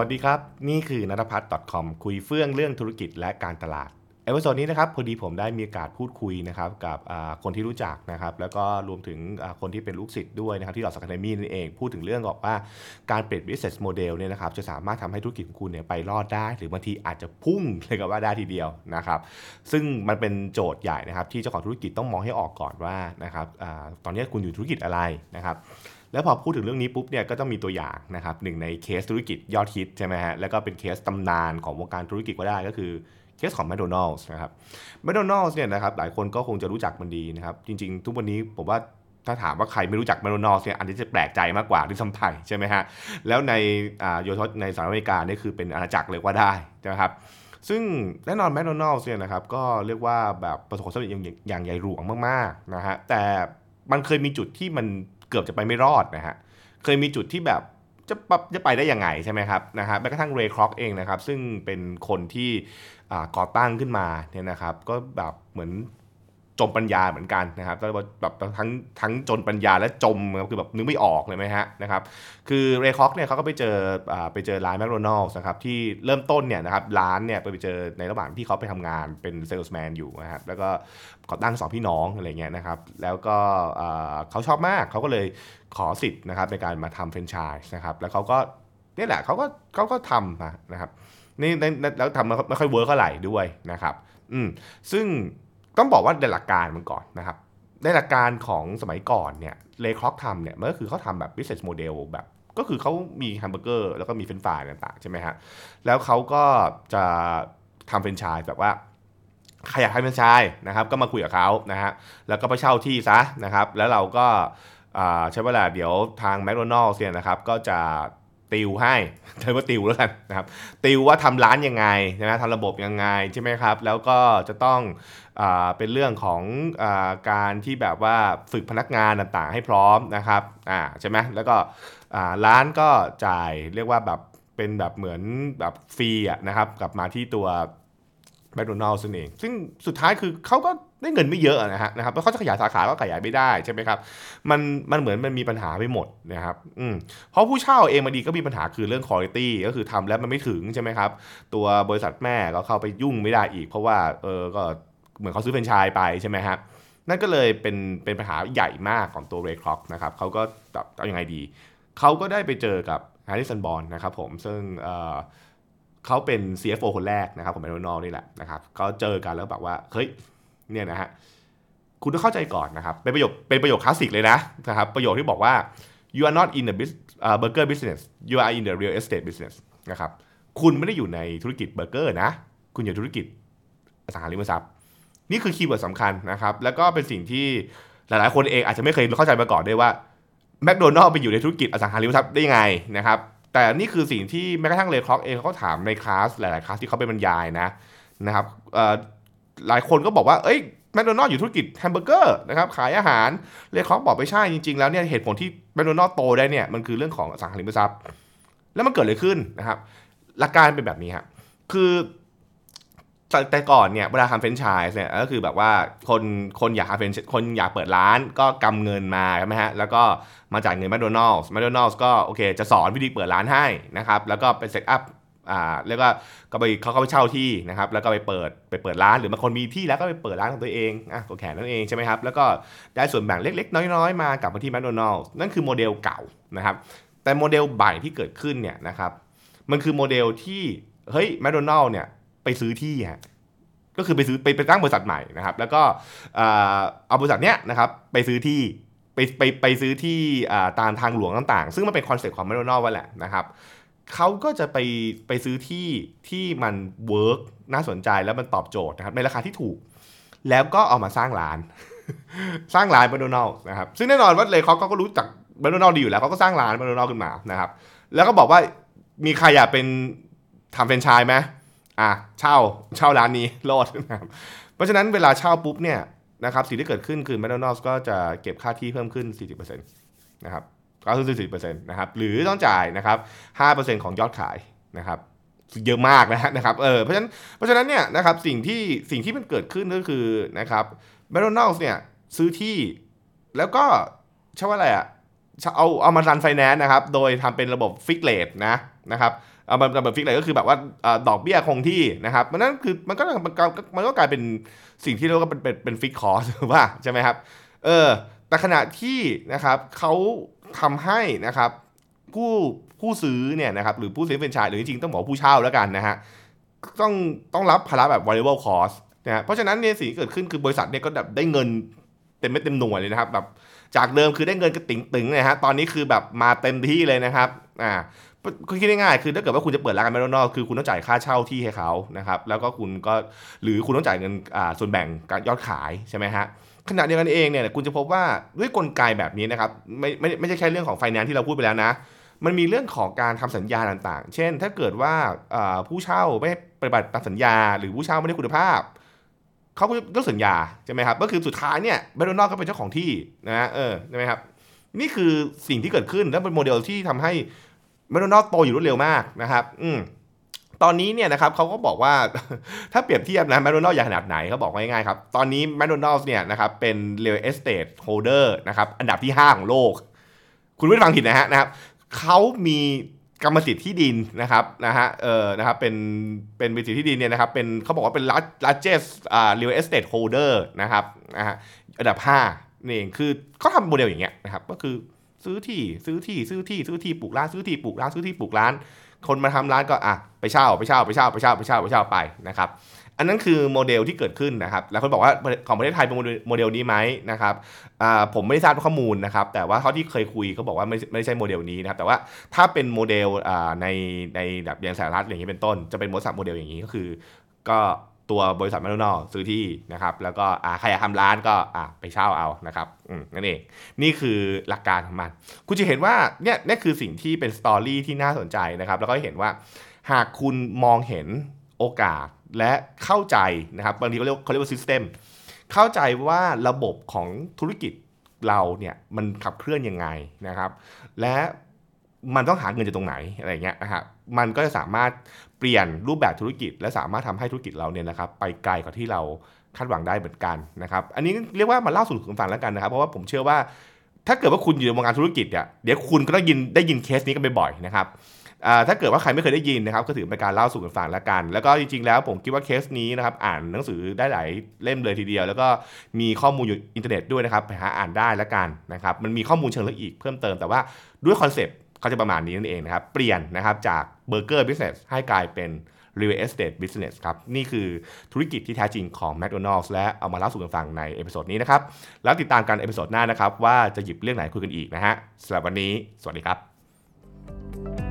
วัสดีครับ นี่คือนัทพัฒน์ .com คุยเฟื่องเรื่องธุรกิจและการตลาด episode นี้นะครับพอดีผมได้มีโอกาสพูดคุยนะครับกับคนที่รู้จักนะครับแล้วก็รวมถึงคนที่เป็นลูกศิษย์ด้วยนะครับที่เรา DOTS Academy นั่นเอง พูดถึงเรื่องบอกว่าการเปลี่ยน business model เนี่ยนะครับจะสามารถทำให้ธุรกิจของคุณเนี่ยไปรอดได้ หรือบางทีอาจจะพุ่งเลยก็ว่าได้ทีเดียวนะครับซึ่งมันเป็นโจทย์ใหญ่นะครับที่เจ้าของธุรกิจต้องมองให้ออกก่อนว่านะครับอตอนนี้คุณอยู่ธุรกิจอะไรนะครับ แล้วพอพูดถึงเรื่องนี้ปุ๊บเนี่ยก็ต้องมีตัวอย่างนะครับหนึ่งในเคสธุรกิจยอดฮิตใช่ไหมฮะแล้วก็เป็นเคสตำนานของวงการธุรกิจก็ได้ก็คือเคสของแมคโดนัลล์นะครับแมคโดนัลล์เนี่ยนะครับหลายคนก็คงจะรู้จักมันดีนะครับจริงๆ ทุกวันนี้ผมว่าถ้าถามว่าใครไม่รู้จักแมคโดนัลล์เนี่ยอันนี้จะแปลกใจมากกว่าที่สัมผัสใช่ไหมฮะแล้วในอ่าโยทในสหรัฐอเมริกานี่คือเป็นอาณาจักรเลยว่าได้นะครับซึ่งแน่นอนแมคโดนัลล์เนี่ยนะครับก็เรียกว่าแบบประสบความสำเร็จอย่างอย่างใหญ่หลวงมากๆนะฮะแต่มันเคยมีจุดที่มัน เกือบจะไปไม่รอดนะฮะเคยมีจุดที่แบบจะจะไปได้ยังไงใช่ไหมครับนะฮะแม้กระทั่งเรย์คร็อกเองนะครับ ซึ่งเป็นคนที่ก่อตั้งขึ้นมาเนี่ยนะครับ ก็แบบเหมือน จนปัญญาเหมือนกันนะครับแล้วแบบทั้งทั้งจนปัญญาและจนคือแบบนึกไม่ออกเลยไหมฮะนะครับคือเรย์คร็อกเนี่ยเขาก็ไปเจอไปเจอร้านแมคโดนัลด์นะครับที่เริ่มต้นเนี่ยนะครับร้านเนี่ยไปเจอในระหว่างที่เขาไปทำงานเป็นเซลส์แมนอยู่นะครับแล้วก็ก่อตั้งสองพี่น้องอะไรเงี้ยนะครับแล้วก็เขาชอบมากเขาก็เลยขอสิทธิ์นะครับในการมาทำแฟรนไชส์นะครับแล้วเขาก็นี่แหละเขาก็เขาก็ทำนะครับนี่แล้วทำไม่ค่อย work เท่าไหร่ด้วยนะครับอืมซึ่ง ต้องบอกว่าในหลักการมันก่อนนะครับในหลักการของสมัยก่อนเนี่ยเรย์คร็อกทำเนี่ยมันก็คือเขาทำแบบ business model แบบก็คือเขามีแฮมเบอร์เกอร์แล้วก็มีเฟรนช์ฟรายส์ต่างๆใช่ไหมฮะแล้วเขาก็จะทำเฟรนชายแบบว่าใครอยากให้เฟรนชายนะครับ ก็มาคุยกับเขานะฮะแล้วก็ไปเช่าที่ซะนะครับ แล้วเราก็ใช้เวลาเดี๋ยวทางแมคโดนัลล์เนี่ยนะครับ ก็จะ ติวให้ใช้ว่าติวแล้วกันนะครับติวว่าทำร้านยังไงนะทำระบบยังไงใช่ไหมครับ แล้วก็จะต้องอเป็นเรื่องของอการที่แบบว่าฝึกพนักงานต่างๆ ให้พร้อมนะครับอ่าใช่ไหมแล้วก็ร้านก็จ่ายเรียกว่าแบบเป็นแบบเหมือนแบบฟรีอะนะครับกลับมาที่ตัว แมคโดนัลล์ซึ่งเอง ซึ่งสุดท้ายคือเขาก็ได้เงินไม่เยอะนะฮะนะครับแล้วเขาจะขยายสาขาก็ขยายไม่ได้ใช่ไหมครับ มันมันเหมือนมันมีปัญหาไปหมดนะครับอืมเพราะผู้เช่าเองบางทีก็มีปัญหาคือเรื่องคุณภาพก็คือทำแล้วมันไม่ถึงใช่ไหมครับ ตัวบริษัทแม่ก็เข้าไปยุ่งไม่ได้อีก เพราะว่าเออก็เหมือนเขาซื้อเป็นไชายไปใช่ไหมครับนั่นก็เลยเป็นเป็นปัญหาใหญ่มากของตัวเรย์คร็อกนะครับเขาก็แบบเอาอยัางไงดี เขาก็ได้ไปเจอกับฮาริสันบอลนะครับผมซึ่งเออ เขาเป็น CFO คนแรกนะครับของแมคโดนัลด์นี่แหละนะครับเขาเจอกันแล้วแบบว่าเฮ้ยเนี่ยนะฮะคุณต้องเข้าใจก่อนนะครับเป็นประโยคเป็นประโยคคลาสสิกเลยนะนะครับประโยคที่บอกว่า you are not in the burger business you are in the real estate business นะครับคุณไม่ได้อยู่ในธุรกิจเบอร์เกอร์นะ คุณอยู่ธุรกิจอสังหาริมทรัพย์ นี่คือ keyword สำคัญนะครับ แล้วก็เป็นสิ่งที่หลายๆ คนเองอาจจะไม่เคยเข้าใจมาก่อนได้ว่าแมคโดนัลด์ไปอยู่ในธุรกิจอสังหาริมทรัพย์ได้ยังไงนะครับ แต่นี่คือสิ่งที่แม้กระทั่งเรย์คร็อกเองเขาถามในคลาสหลายๆคลาสที่เขาเป็นบรรยายนะนะครับหลายคนก็บอกว่าเอ้ยแมคโดนัลด์อยู่ธุรกิจแฮมเบอร์เกอร์นะครับขายอาหารเรย์คร็อกบอกไม่ใช่จริง ๆ แล้วเนี่ยเหตุผลที่แมคโดนัลด์โตได้เนี่ยมันคือเรื่องของอสังหาริมทรัพย์ แล้วมันเกิดอะไรขึ้นนะครับหลักการเป็นแบบนี้ครับคือ แต่ก่อนเนี่ยเวลาทำแฟรนไชส์เนี่ยก็คือแบบว่าคนคนอยากทำแฟรนคนอยากเปิดร้านก็กำเงินมาใช่ไหมฮะแล้วก็มาจ่ายเงินแมคโดนัลด์แมคโดนัลด์ก็โอเคจะสอนวิธีเปิดร้านให้นะครับแล้วก็ไป set up อ่าแล้วก็ก็ไปเขาก็ไปเช่าที่นะครับแล้วก็ไปเปิดไปเปิดร้านหรือบางคนมีที่แล้วก็ไปเปิดร้านของตัวเองอะก็แฟรนไชส์นั่นเองใช่ไหมครับแล้วก็ได้ส่วนแบ่งเล็ก ๆ น้อยๆ มากลับมาที่แมคโดนัลด์นั่นคือโมเดลเก่านะครับแต่โมเดลใหม่ที่เกิดขึ้นเนี่ยนะครับมันคือโมเดลที่เฮ้ยแมคโดนัลด์เนี่ย ไปซื้อที่ฮะก็คือไปซื้อไปไปตั้งบริษัทใหม่นะครับ แล้วก็เอาบริษัทเนี้ยนะครับไปซื้อที่ไปไปไปซื้อที่ตามทางหลวงต่างๆ ซึ่งมันเป็น concept ของแมคโดนัลด์ว่าแหละนะครับเขาก็จะไปไปซื้อที่ที่มัน work น่าสนใจแล้วมันตอบโจทย์นะครับในราคาที่ถูก แล้วก็เอามาสร้างร้าน สร้างร้านแมคโดนัลล์นะครับซึ่งแน่นอนว่าเลยเขาก็รู้จักแมคโดนัลล์ดีอยู่แล้วเขาก็สร้างร้านแมคโดนัลล์ขึ้นมานะครับแล้วก็บอกว่ามีใครอยากเป็นทำแฟรนไชส์ไหม อะเช่าเช่าร้านนี้รอดนะครับเพราะฉะนั้นเวลาเช่าปุ๊บเนี่ยนะครับสิ่งที่เกิดขึ้นคือแมคโดนัลล์ก็จะเก็บค่าที่เพิ่มขึ้น 40%นะครับก็คือสี่สิบเปอร์เซ็นต์นะครับหรือต้องจ่ายนะครับห้าเปอร์เซ็นต์ของยอดขายนะครับเยอะมากนะนะครับเออเพราะฉะนั้นเพราะฉะนั้นเนี่ยนะครับสิ่งที่สิ่งที่มันเกิดขึ้นก็คือนะครับแมคโดนัลด์เนี่ยซื้อที่แล้วก็ใช่ว่าอะไรอะเอาเอามา run finance นะครับ โดยทำเป็นระบบ fixed rate นะนะครับ เอามันแบบ fix เลยก็คือแบบว่าดอกเบี้ยคงที่นะครับมันนั่นคือมันก็มันก็มันก็กลายเป็นสิ่งที่เรียกว่าเป็นเป็นเป็นฟิกคอร์สว่าใช่ไหมครับเออแต่ขณะที่นะครับเขาทำให้นะครับผู้ผู้ซื้อเนี่ยนะครับหรือผู้ซื้อแฟรนไชส์หรือจริงๆต้องบอกผู้เช่าแล้วกันนะฮะต้องต้องรับภาระแบบ variable cost นะฮะเพราะฉะนั้นเนี่ยสิ่งที่เกิดขึ้นคือบริษัทเนี่ยก็แบบได้เงินเต็มเม็ดเต็มหน่วยเลยนะครับแบบจากเดิมคือได้เงินกระติ๋งตึงเลยฮะตอนนี้คือแบบมาเต็มที่เลยนะครับอ่า คือคิดง่ายๆคือถ้าเกิดว่าคุณจะเปิดร้านแมคโดนัลล์คือคุณต้องจ่ายค่าเช่าที่ให้เขานะครับแล้วก็คุณก็หรือคุณต้องจ่ายเงินอ่าส่วนแบ่งการยอดขายใช่ไหมฮะขณะเดียวกันเองเนี่ยคุณจะพบว่าด้วยกลไกแบบนี้นะครับไม่ไม่ไม่ใช่แค่เรื่องของไฟแนนซ์ที่เราพูดไปแล้วนะ มันมีเรื่องของการทำสัญญาต่างๆ เช่น ถ้าเกิดว่าผู้เช่าไม่ปฏิบัติตามสัญญา หรือผู้เช่าไม่ได้คุณภาพเขาก็ยกสัญญาใช่ไหมครับก็คือสุดท้ายเนี่ยแมคโดนัลด์ก็เป็นเจ้าของที่นะฮะเออใช่ไหมครับนี่คือสิ่งที่เกิดขึ้นและเป็นโมเดลที่ทำให้ แมคโดนัลด์โตอย่างรวดเร็วมากนะครับ อืมตอนนี้เนี่ยนะครับเขาก็บอกว่าถ้าเปรียบเทียบนะแมคโดนัลด์ใหญ่ขนาดไหนเขาบอกง่ายๆครับ ตอนนี้แมคโดนัลด์เนี่ยนะครับเป็น real estate holder นะครับอันดับที่ 5 ของโลก คุณไม่ได้ฟังผิดนะฮะนะครับเขามีกรรมสิทธิ์ที่ดินนะครับนะฮะเออนะครับเป็นเป็นบริษัทที่ดินเนี่ยนะครับเป็นเขาบอกว่าเป็น largest อ่า real estate holder นะครับนะฮะอันดับ5นี่เองคือเขาทำโมเดลอย่างเงี้ยนะครับก็คือ ซื้อที่ซื้อที่ซื้อที่ซื้อที่ปลูกร้านซื้อที่ปลูกร้านซื้อที่ปลูกร้าน คนมาทำร้านก็อะไปเช่าไปเช่าไปเช่าไปเช่าไปเช่าไปเช่าไปนะครับอันนั้นคือโมเดลที่เกิดขึ้นนะครับ แล้วคนบอกว่าของประเทศไทยเป็นโมเดลนี้ไหมนะครับผมไม่ได้ทราบข้อมูลนะครับ แต่ว่าเท่าที่เคยคุยเขาบอกว่าไม่ไม่ใช่โมเดลนี้นะครับ แต่ว่าถ้าเป็นโมเดลในในแบบอย่างสหรัฐอย่างนี้เป็นต้น จะเป็นบริษัทโมเดลอย่างนี้ก็คือ ก็ ตัวบริษัทแมคโดนัลซื้อที่นะครับ แล้วก็ใครอยากทำร้านก็ไปเช่าเอานะครับนั่นเอง นี่คือหลักการของมัน คุณจะเห็นว่าเนี่ยนี่คือสิ่งที่เป็น story ที่น่าสนใจนะครับ แล้วก็เห็นว่าหากคุณมองเห็นโอกาสและเข้าใจนะครับบางทีเขาเรียกเขาเรียกว่าซิสเต็มเข้าใจว่าระบบของธุรกิจเราเนี่ยมันขับเคลื่อนยังไงนะครับ และ มันต้องหาเงินจากตรงไหนอะไรเงี้ยนะฮะมันก็จะสามารถเปลี่ยนรูปแบบธุรกิจ และสามารถทำให้ธุรกิจเราเนี่ยนะครับ ไปไกลกว่าที่เราคาดหวังได้เหมือนกันนะครับ อันนี้เรียกว่ามาเล่าสู่คุณฟังแล้วกันนะครับ เพราะว่าผมเชื่อว่า ถ้าเกิดว่าคุณอยู่ในวงการธุรกิจเนี่ยเดี๋ยวคุณก็ต้องยินได้ยินเคสนี้กันบ่อยๆนะครับถ้าเกิดว่าใครไม่เคยได้ยินนะครับก็ถือเป็นการเล่าสู่กันฟังแล้วกัน แล้วก็จริงๆแล้วผมคิดว่าเคสนี้นะครับอ่านหนังสือได้หลายเล่มเลยทีเดียว แล้วก็มีข้อมูลอยู่อินเทอร์เน็ตด้วยนะครับไปหาอ่านได้แล้วกันนะครับมันมีข้อมูลเชิงลึกอีกเพิ่มเติมแต่ว่าด้วย concept เขาจะประมาณนี้นั่นเองนะครับ เปลี่ยนนะครับจาก burger business ให้กลายเป็น real estate business ครับ นี่คือธุรกิจที่แท้จริงของ McDonald's และเอามาเล่าสู่กันฟังใน episode นี้นะครับ แล้วติดตามกัน episode หน้านะครับ ว่าจะหยิบเรื่องไหนคุยกันอีกนะฮะสำหรับวันนี้ สวัสดีครับ